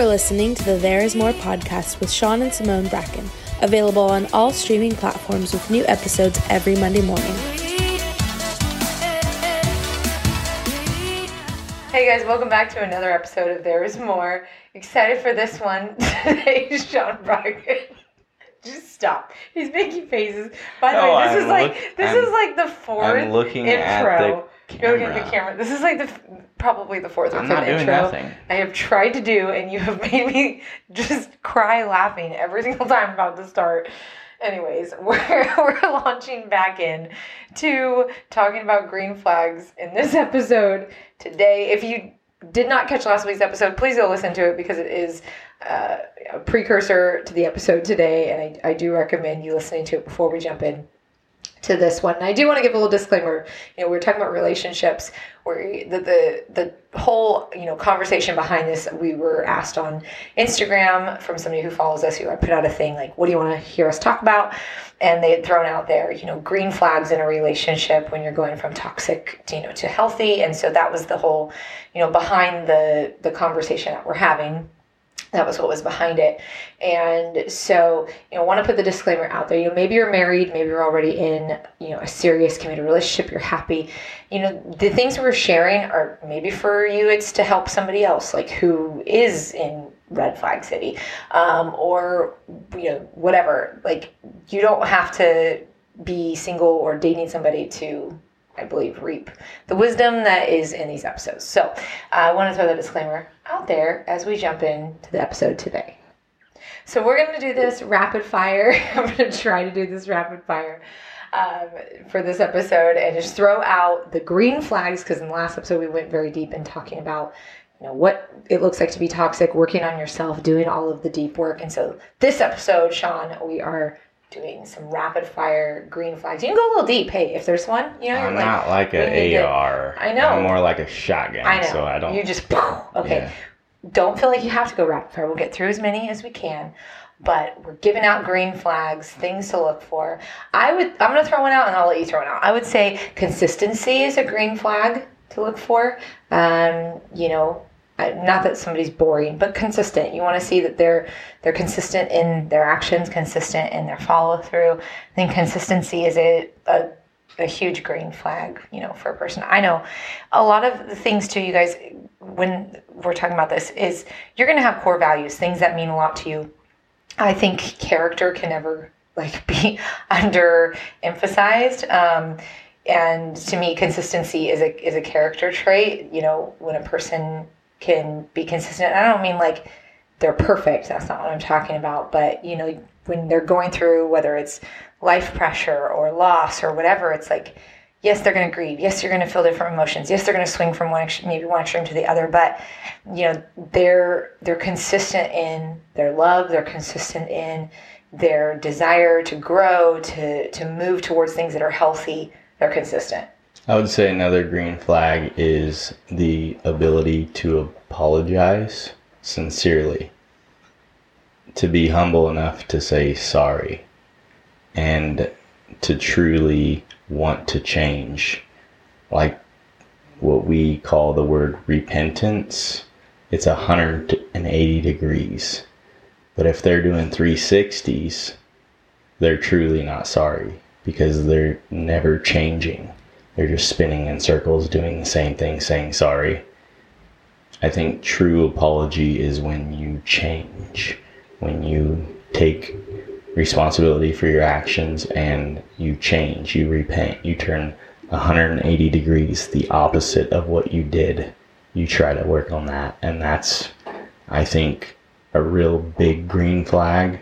You are listening to the There Is More podcast with Sean and Simone Bracken, available on all streaming platforms with new episodes every Monday morning. Hey guys, welcome back to another episode of There Is More. Excited for this one. Today, Sean Bracken. Just stop. He's making faces. By the No, way, this is I'm like look- this I'm- is like the 4th I'm looking at intro. the You're looking the camera. This is like the probably the fourth or I'm fifth not doing intro nothing. I have tried to do, and you have made me just cry laughing every single time I'm about to start. Anyways, we're, we're launching back in to talking about green flags in this episode today. If you did not catch last week's episode, please go listen to it because it is uh, a precursor to the episode today, and I, I do recommend you listening to it before we jump in to this one. And I do want to give a little disclaimer. You know, we are talking about relationships, where the, the the whole you know conversation behind this. We were asked on Instagram from somebody who follows us. Who I put out a thing like, "What do you want to hear us talk about?" And they had thrown out there, you know, green flags in a relationship when you're going from toxic, to, you know, to healthy. And so that was the whole, you know, behind the the conversation that we're having that was what was behind it. And so you know want to put the disclaimer out there. You know maybe you're married maybe you're already in you know a serious committed relationship you're happy. You know the things we're sharing are maybe for you it's to help somebody else like who is in red flag city um, or you know whatever. Like you don't have to be single or dating somebody to I believe, reap the wisdom that is in these episodes. So I want to throw that disclaimer out there as we jump into the episode today. So we're going to do this rapid fire. I'm going to try to do this rapid fire um, for this episode and just throw out the green flags because in the last episode we went very deep in talking about you know what it looks like to be toxic, working on yourself, doing all of the deep work. And so this episode, Sean, we are doing some rapid fire green flags. You can go a little deep. Hey, if there's one, you know, I'm you're not like we need a to- AR. I know. I'm more like a shotgun. I know. So I don't. You just okay. Yeah. Don't feel like you have to go rapid fire. We'll get through as many as we can, but we're giving out green flags, things to look for. I would. I'm going to throw one out, and I'll let you throw one out. I would say consistency is a green flag to look for. Um, you know, not that somebody's boring, but consistent. You want to see that they're they're consistent in their actions, consistent in their follow through. I think consistency is a, a a huge green flag, you know, for a person. I know a lot of the things too, you guys, when we're talking about this, is you're going to have core values, things that mean a lot to you. I think character can never like be under emphasized. Um, and to me, consistency is a is a character trait. You know, when a person can be consistent, I don't mean like they're perfect. That's not what I'm talking about. But you know, when they're going through whether it's life pressure or loss or whatever, it's like yes, they're going to grieve. Yes, you're going to feel different emotions. Yes, they're going to swing from one ex- maybe one extreme to the other. But you know, they're they're consistent in their love. They're consistent in their desire to grow, to to move towards things that are healthy. They're consistent. I would say another green flag is the ability to apologize sincerely. To be humble enough to say sorry and to truly want to change. Like what we call the word repentance, it's 180 degrees. But if they're doing 360s, they're truly not sorry because they're never changing. They're just spinning in circles, doing the same thing, saying sorry. I think true apology is when you change, when you take responsibility for your actions and you change, you repent, you turn 180 degrees the opposite of what you did. You try to work on that. And that's, I think, a real big green flag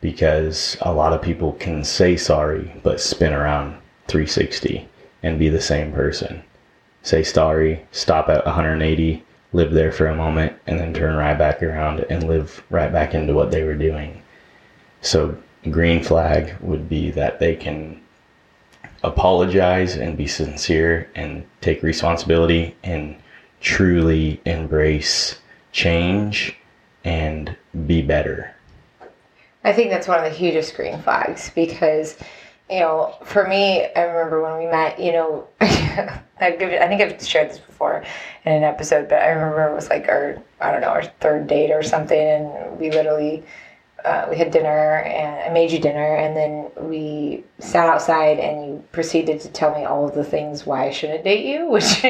because a lot of people can say sorry but spin around 360 and be the same person. Say sorry, stop at 180, live there for a moment, and then turn right back around and live right back into what they were doing. So, green flag would be that they can apologize and be sincere and take responsibility and truly embrace change and be better. I think that's one of the hugest green flags because, you know, for me, I remember when we met, you know, I've given, I think I've shared this before in an episode, but I remember it was like our, I don't know, our third date or something, and we literally, uh, we had dinner, and I made you dinner, and then we sat outside, and you proceeded to tell me all of the things why I shouldn't date you, which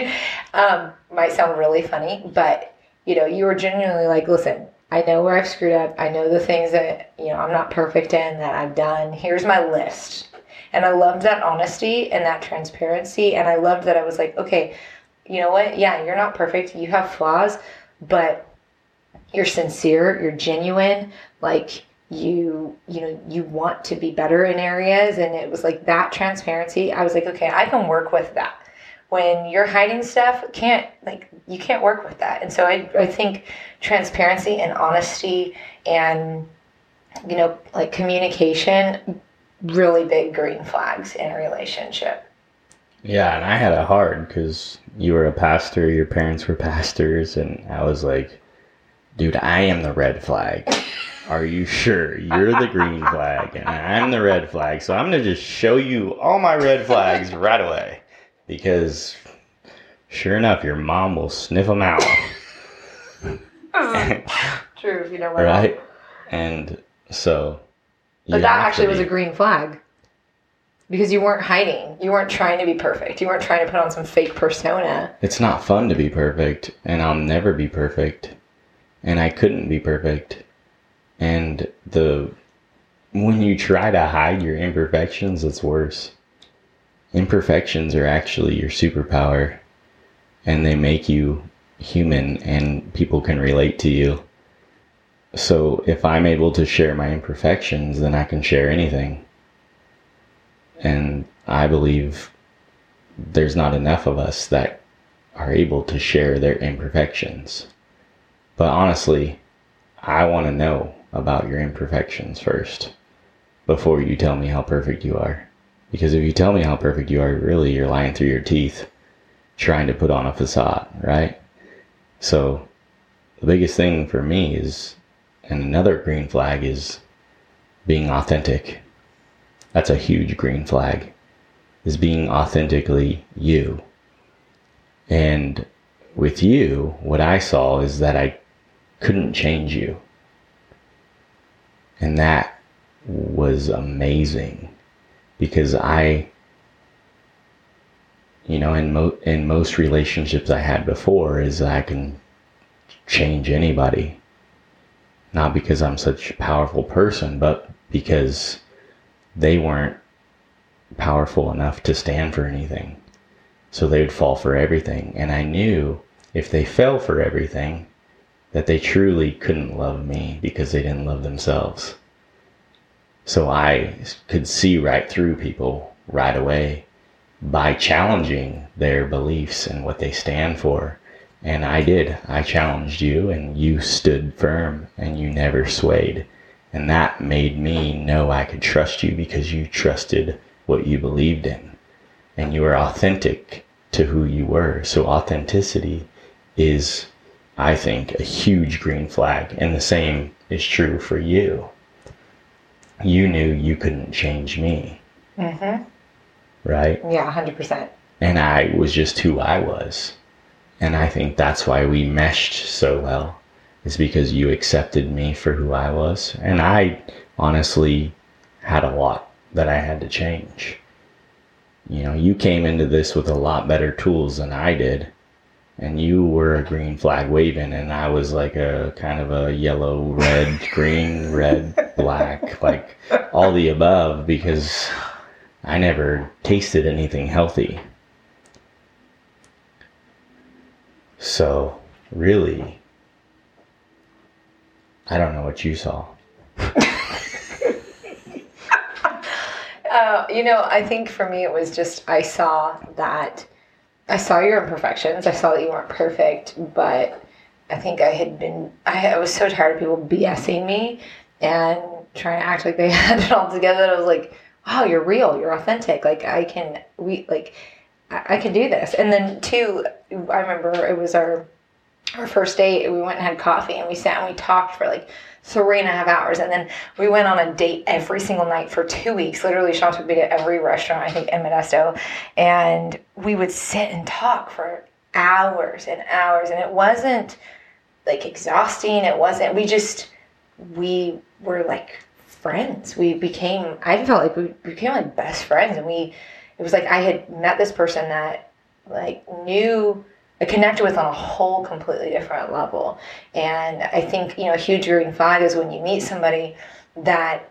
um, might sound really funny, but you know, you were genuinely like, listen, I know where I've screwed up. I know the things that, you know, I'm not perfect in that I've done. Here's my list. And I loved that honesty and that transparency. And I loved that I was like, okay, you know what? Yeah, you're not perfect. You have flaws, but you're sincere, you're genuine. Like, you you know you want to be better in areas and it was like that transparency i was like okay i can work with that when you're hiding stuff can't like you can't work with that and so i, I think transparency and honesty and you know like communication really big green flags in a relationship Yeah, and I had it hard because you were a pastor, your parents were pastors, and I was like, dude, I am the red flag. Are you sure? You're the green flag, and I'm the red flag. So I'm going to just show you all my red flags right away. Because sure enough, your mom will sniff them out. true you know what right? And so. But you that actually was a green flag because you weren't hiding you weren't trying to be perfect you weren't trying to put on some fake persona It's not fun to be perfect, and I'll never be perfect, and I couldn't be perfect. And the when you try to hide your imperfections, it's worse. Imperfections are actually your superpower, and they make you human, and people can relate to you. So if I'm able to share my imperfections, then I can share anything. And I believe there's not enough of us that are able to share their imperfections. But honestly, I want to know about your imperfections first before you tell me how perfect you are. Because if you tell me how perfect you are, really you're lying through your teeth trying to put on a facade, right? So the biggest thing for me is, and another green flag is being authentic. That's a huge green flag is being authentically you. And with you, what I saw is that I couldn't change you. And that was amazing because I, you know, in, mo- in most relationships I had before, is I can change anybody. Not because I'm such a powerful person, but because they weren't powerful enough to stand for anything. So they would fall for everything. And I knew if they fell for everything, that they truly couldn't love me because they didn't love themselves. So I could see right through people right away by challenging their beliefs and what they stand for. And I did. I challenged you, and you stood firm and you never swayed. And that made me know I could trust you because you trusted what you believed in. And you were authentic to who you were. So authenticity is, I think, a huge green flag. And the same is true for you. You knew you couldn't change me, mm-hmm. right? yeah 100% and I was just who I was. And I think that's why we meshed so well, is because you accepted me for who I was. And I honestly had a lot that I had to change. You know, you came into this with a lot better tools than I did. And you were a green flag waving, and I was like a kind of a yellow, red, green, red, black, like all the above because I never tasted anything healthy. So, really, I don't know what you saw. Uh, you know, I think for me it was just I saw that I saw your imperfections. I saw that you weren't perfect, but I think I had been I, I was so tired of people BSing me and trying to act like they had it all together. I was like, wow, you're real, you're authentic. Like I can we like I, I can do this. And then two, I remember it was our our first date, we went and had coffee and we sat and we talked for like three and a half hours. And then we went on a date every single night for two weeks. Literally, Sean took me to every restaurant, I think, in Modesto. And we would sit and talk for hours and hours. And it wasn't like exhausting. It wasn't, we just, we were like friends. We became, I felt like we became like best friends. And we, it was like I had met this person that like knew I connected with on a whole completely different level. And I think, you know, a huge green flag is when you meet somebody that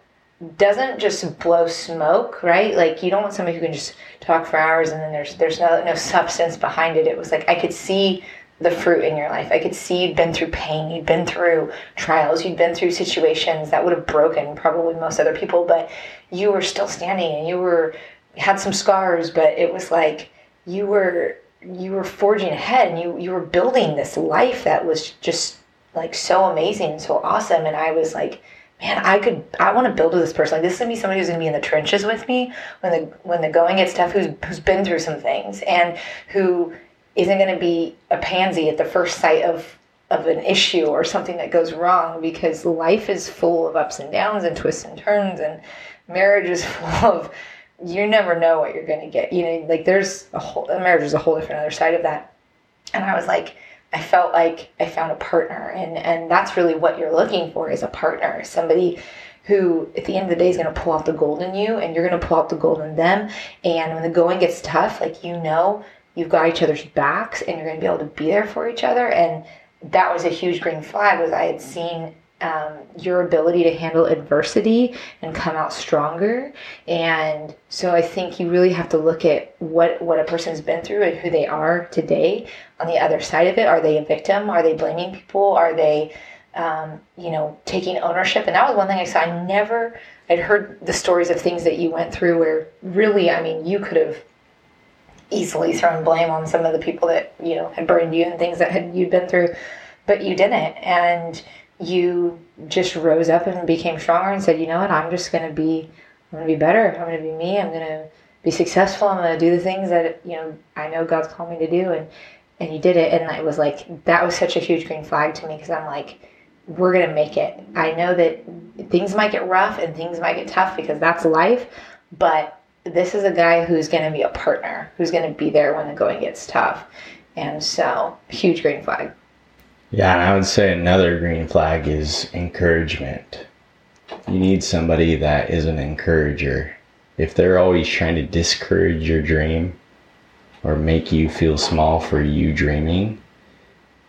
doesn't just blow smoke, right? Like you don't want somebody who can just talk for hours and then there's there's no no substance behind it. It was like I could see the fruit in your life. I could see you'd been through pain, you'd been through trials, you'd been through situations that would have broken probably most other people, but you were still standing and you were had some scars, but it was like you were you were forging ahead and you you were building this life that was just like so amazing and so awesome. And I was like man I could I want to build with this person. Like this is gonna be somebody who's gonna be in the trenches with me when the when the going gets tough who's who's been through some things and who isn't gonna be a pansy at the first sight of of an issue or something that goes wrong because life is full of ups and downs and twists and turns and marriage is full of you never know what you're going to get. You know, like there's a whole, marriage is a whole different other side of that. And I was like, I felt like I found a partner. And, and that's really what you're looking for is a partner, somebody who at the end of the day is going to pull out the gold in you and you're going to pull out the gold in them. And when the going gets tough, like, you know, you've got each other's backs and you're going to be able to be there for each other. And that was a huge green flag was I had seen um, your ability to handle adversity and come out stronger. And so I think you really have to look at what, what a person's been through and who they are today. On the other side of it, are they a victim? Are they blaming people? Are they, um, you know, taking ownership? And that was one thing I saw. I never, I'd heard the stories of things that you went through where really, I mean, you could have easily thrown blame on some of the people that, you know, had burned you and things that had you'd been through, but you didn't. And you just rose up and became stronger and said, you know what, I'm just to be, I'm to be better. I'm to be me. I'm to be successful. I'm to do the things that, you know, I know God's called me to do. And, and you did it. And it was like, that was such a huge green flag to me because I'm like, we're to make it. I know that things might get rough and things might get tough because that's life. But this is a guy who's to be a partner, who's to be there when the going gets tough. And so, huge green flag. Yeah, and I would say another green flag is encouragement. You need somebody that is an encourager. If they're always trying to discourage your dream or make you feel small for you dreaming,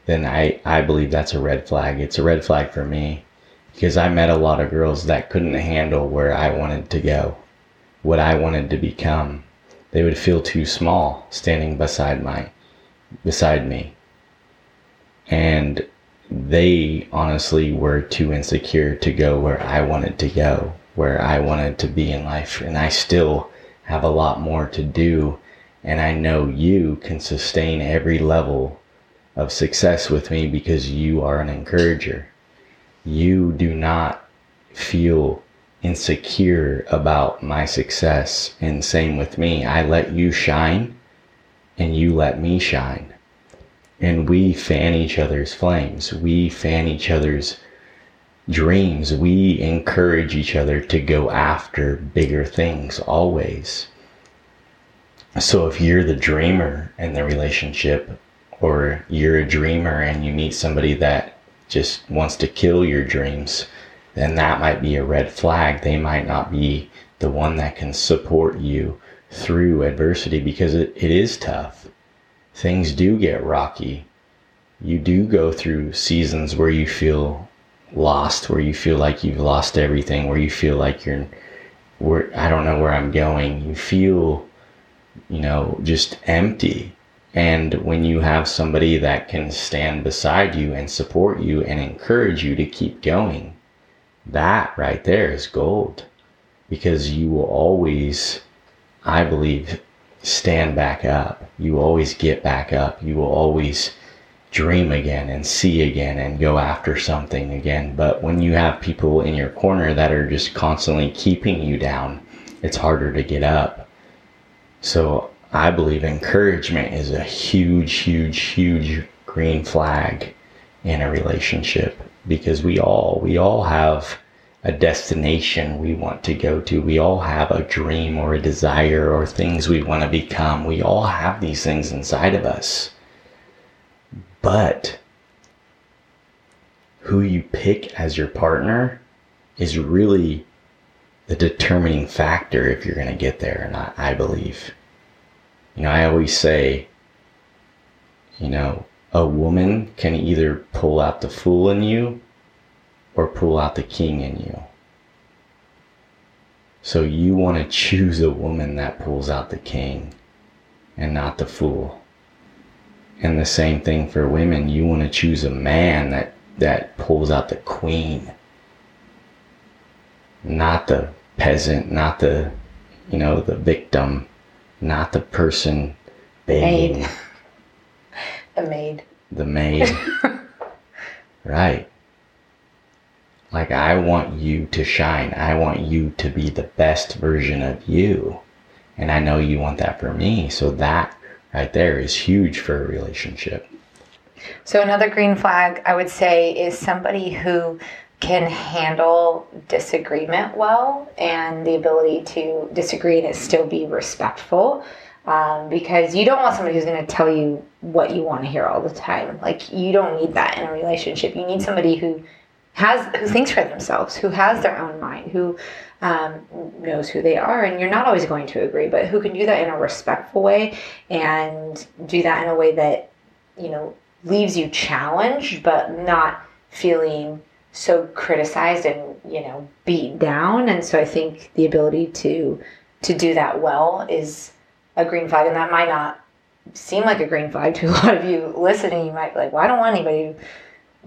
then I, I believe that's a red flag. It's a red flag for me because I met a lot of girls that couldn't handle where I wanted to go, what I wanted to become. They would feel too small standing beside my beside me and they honestly were too insecure to go where I wanted to go, where I wanted to be in life. And I still have a lot more to do. And I know you can sustain every level of success with me because you are an encourager. You do not feel insecure about my success. And same with me. I let you shine and you let me shine and we fan each other's flames. We fan each other's dreams. We encourage each other to go after bigger things always. So if you're the dreamer in the relationship, or you're a dreamer and you meet somebody that just wants to kill your dreams, then that might be a red flag. They might not be the one that can support you through adversity because it, it is tough things do get rocky. You do go through seasons where you feel lost, where you feel like you've lost everything, where you feel like you're, where I don't know where I'm going. You feel, you know, just empty. And when you have somebody that can stand beside you and support you and encourage you to keep going, that right there is gold because you will always, I believe, stand back up. You always get back up. You will always dream again and see again and go after something again. But when you have people in your corner that are just constantly keeping you down, it's harder to get up. So I believe encouragement is a huge, huge, huge green flag in a relationship because we all we all have a destination we want to go to. We all have a dream or a desire or things we want to become. We all have these things inside of us. But who you pick as your partner is really the determining factor if you're going to get there or not, I believe. You know, I always say, you know, a woman can either pull out the fool in you or pull out the king in you. So you want to choose a woman that pulls out the king and not the fool. And the same thing for women, you want to choose a man that that pulls out the queen. Not the peasant, not the you know, the victim, not the person begging. Maid. the maid. The maid. right. Like, I want you to shine. I want you to be the best version of you. And I know you want that for me. So, that right there is huge for a relationship. So, another green flag I would say is somebody who can handle disagreement well and the ability to disagree and still be respectful. Um, because you don't want somebody who's going to tell you what you want to hear all the time. Like, you don't need that in a relationship. You need somebody who has who thinks for themselves, who has their own mind, who um, knows who they are, and you're not always going to agree, but who can do that in a respectful way and do that in a way that you know leaves you challenged, but not feeling so criticized and you know beat down. And so I think the ability to to do that well is a green flag, and that might not seem like a green flag to a lot of you listening. You might be like, "Well, I don't want anybody." Who,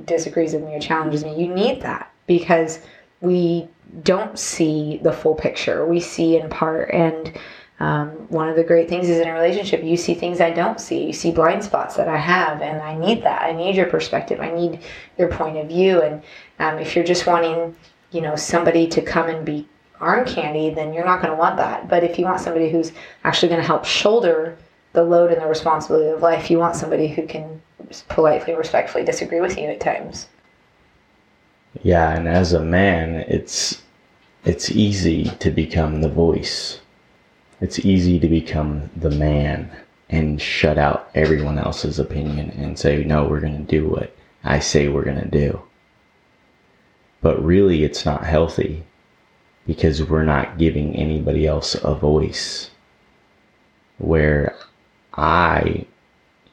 disagrees with me or challenges me. You need that because we don't see the full picture. We see in part. And um, one of the great things is in a relationship, you see things I don't see. You see blind spots that I have, and I need that. I need your perspective. I need your point of view. And um, if you're just wanting, you know, somebody to come and be arm candy, then you're not going to want that. But if you want somebody who's actually going to help shoulder the load and the responsibility of life, you want somebody who can politely, respectfully disagree with you at times. Yeah, and as a man, it's it's easy to become the voice. It's easy to become the man and shut out everyone else's opinion and say, "No, we're going to do what I say we're going to do." But really, it's not healthy because we're not giving anybody else a voice. Where I,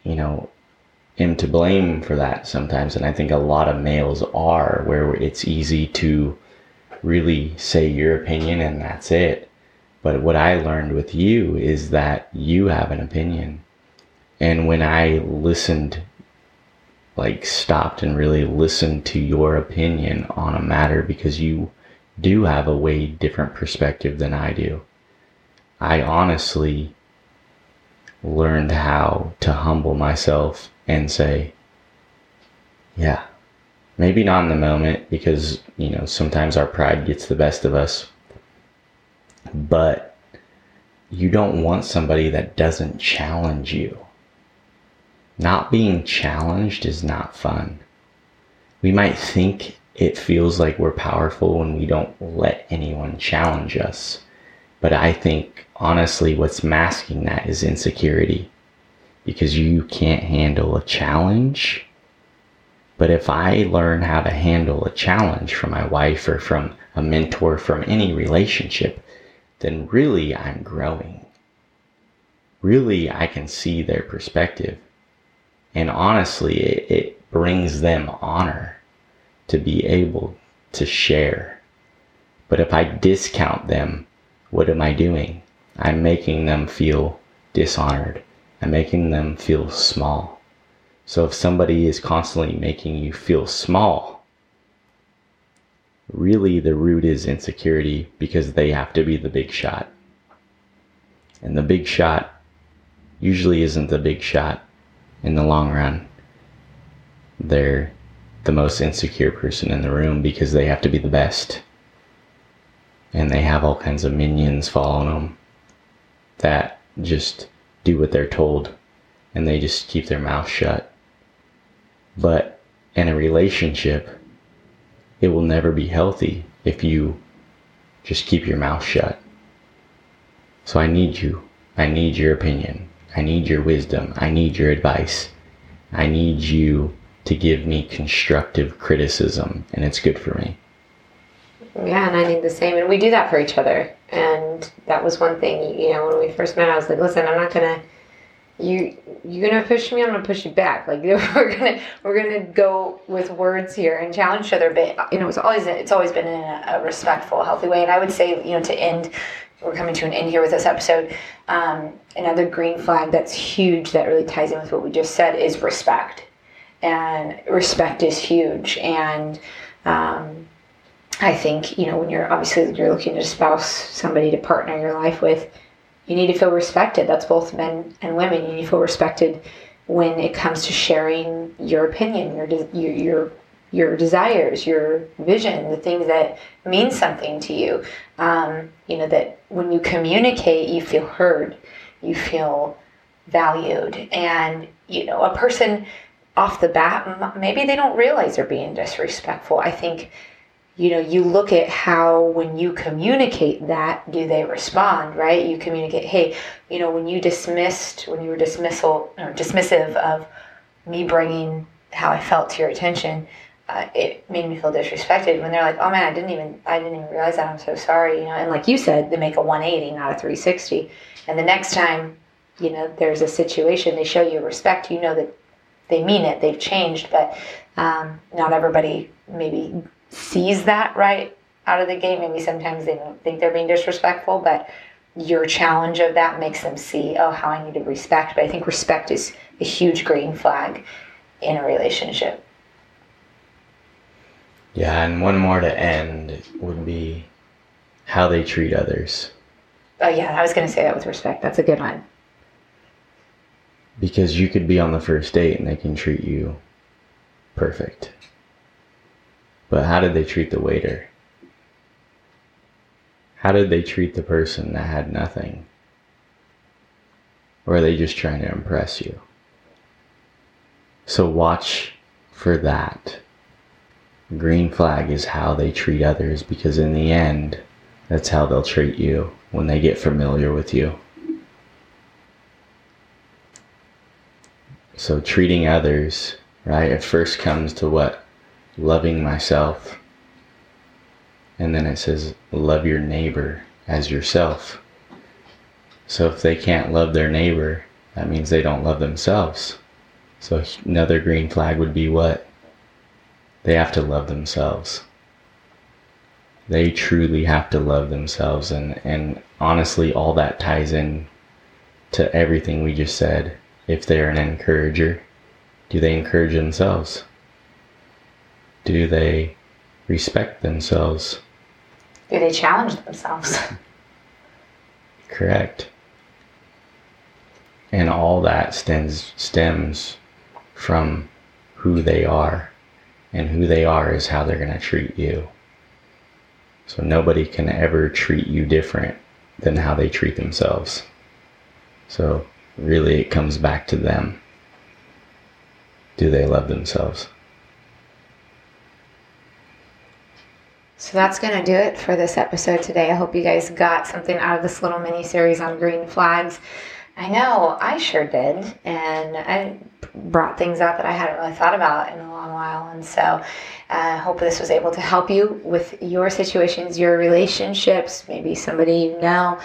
you know, am to blame for that sometimes. And I think a lot of males are, where it's easy to really say your opinion and that's it. But what I learned with you is that you have an opinion. And when I listened, like stopped and really listened to your opinion on a matter because you do have a way different perspective than I do, I honestly learned how to humble myself and say, yeah, maybe not in the moment because, you know, sometimes our pride gets the best of us, but you don't want somebody that doesn't challenge you. Not being challenged is not fun. We might think it feels like we're powerful when we don't let anyone challenge us. But I think honestly, what's masking that is insecurity because you can't handle a challenge. But if I learn how to handle a challenge from my wife or from a mentor from any relationship, then really I'm growing. Really, I can see their perspective. And honestly, it, it brings them honor to be able to share. But if I discount them, what am I doing? I'm making them feel dishonored and making them feel small. So if somebody is constantly making you feel small, really the root is insecurity because they have to be the big shot. And the big shot usually isn't the big shot in the long run. They're the most insecure person in the room because they have to be the best. And they have all kinds of minions following them that just do what they're told and they just keep their mouth shut. But in a relationship, it will never be healthy if you just keep your mouth shut. So I need you. I need your opinion. I need your wisdom. I need your advice. I need you to give me constructive criticism, and it's good for me. Yeah, and I need the same. And we do that for each other. And that was one thing, you know, when we first met, I was like, listen, I'm not going to you you're gonna push me i'm gonna push you back like we're gonna we're gonna go with words here and challenge each other but you know it's always it's always been in a, a, respectful healthy way and i would say you know to end we're coming to an end here with this episode um, another green flag that's huge that really ties in with what we just said is respect and respect is huge and um, i think you know when you're obviously you're looking to spouse somebody to partner your life with you need to feel respected. That's both men and women. You need to feel respected when it comes to sharing your opinion, your your your, your desires, your vision, the things that mean something to you. Um, you know that when you communicate, you feel heard, you feel valued, and you know a person off the bat maybe they don't realize they're being disrespectful. I think you know, you look at how when you communicate that, do they respond, right? You communicate, hey, you know, when you dismissed, when you were dismissal or dismissive of me bringing how I felt to your attention, uh, it made me feel disrespected. When they're like, oh man, I didn't even, I didn't even realize that. I'm so sorry, you know. And like you said, they make a 180, not a 360. And the next time, you know, there's a situation, they show you respect. You know that they mean it. They've changed, but um, not everybody maybe sees that right out of the gate. Maybe sometimes they don't think they're being disrespectful, but your challenge of that makes them see, oh, how I need to respect. But I think respect is a huge green flag in a relationship. Yeah, and one more to end would be how they treat others. Oh, yeah, I was going to say that with respect. That's a good one. Because you could be on the first date and they can treat you perfect. But how did they treat the waiter? How did they treat the person that had nothing? Or are they just trying to impress you? So watch for that. Green flag is how they treat others because in the end, that's how they'll treat you when they get familiar with you. So treating others, right, it first comes to what loving myself. And then it says, love your neighbor as yourself. So if they can't love their neighbor, that means they don't love themselves. So another green flag would be what? They have to love themselves. They truly have to love themselves. And, and honestly, all that ties in to everything we just said. If they're an encourager, do they encourage themselves? Do they respect themselves? Do they challenge themselves? Correct. And all that stems stems from who they are. And who they are is how they're going to treat you. So nobody can ever treat you different than how they treat themselves. So really it comes back to them. Do they love themselves? So that's going to do it for this episode today. I hope you guys got something out of this little mini series on green flags. I know I sure did. And I brought things up that I hadn't really thought about in a long while. And so I uh, hope this was able to help you with your situations, your relationships, maybe somebody you know.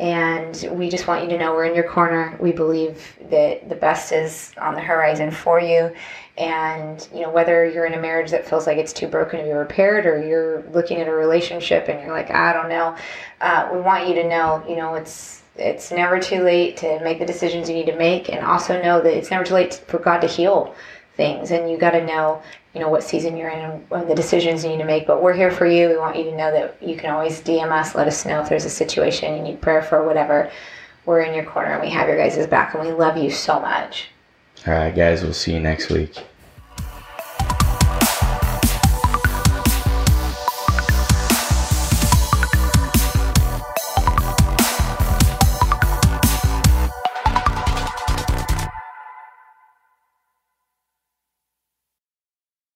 And we just want you to know we're in your corner. We believe that the best is on the horizon for you. And you know whether you're in a marriage that feels like it's too broken to be repaired or you're looking at a relationship and you're like i don't know uh, we want you to know you know it's it's never too late to make the decisions you need to make. And also know that it's never too late for god to heal things. And you got to know you know what season you're in and the decisions you need to make but we're here for you. We want you to know that you can always dm us let us know if there's a situation you need prayer for whatever. We're in your corner and we have your guys' back and we love you so much. All right guys we'll see you next week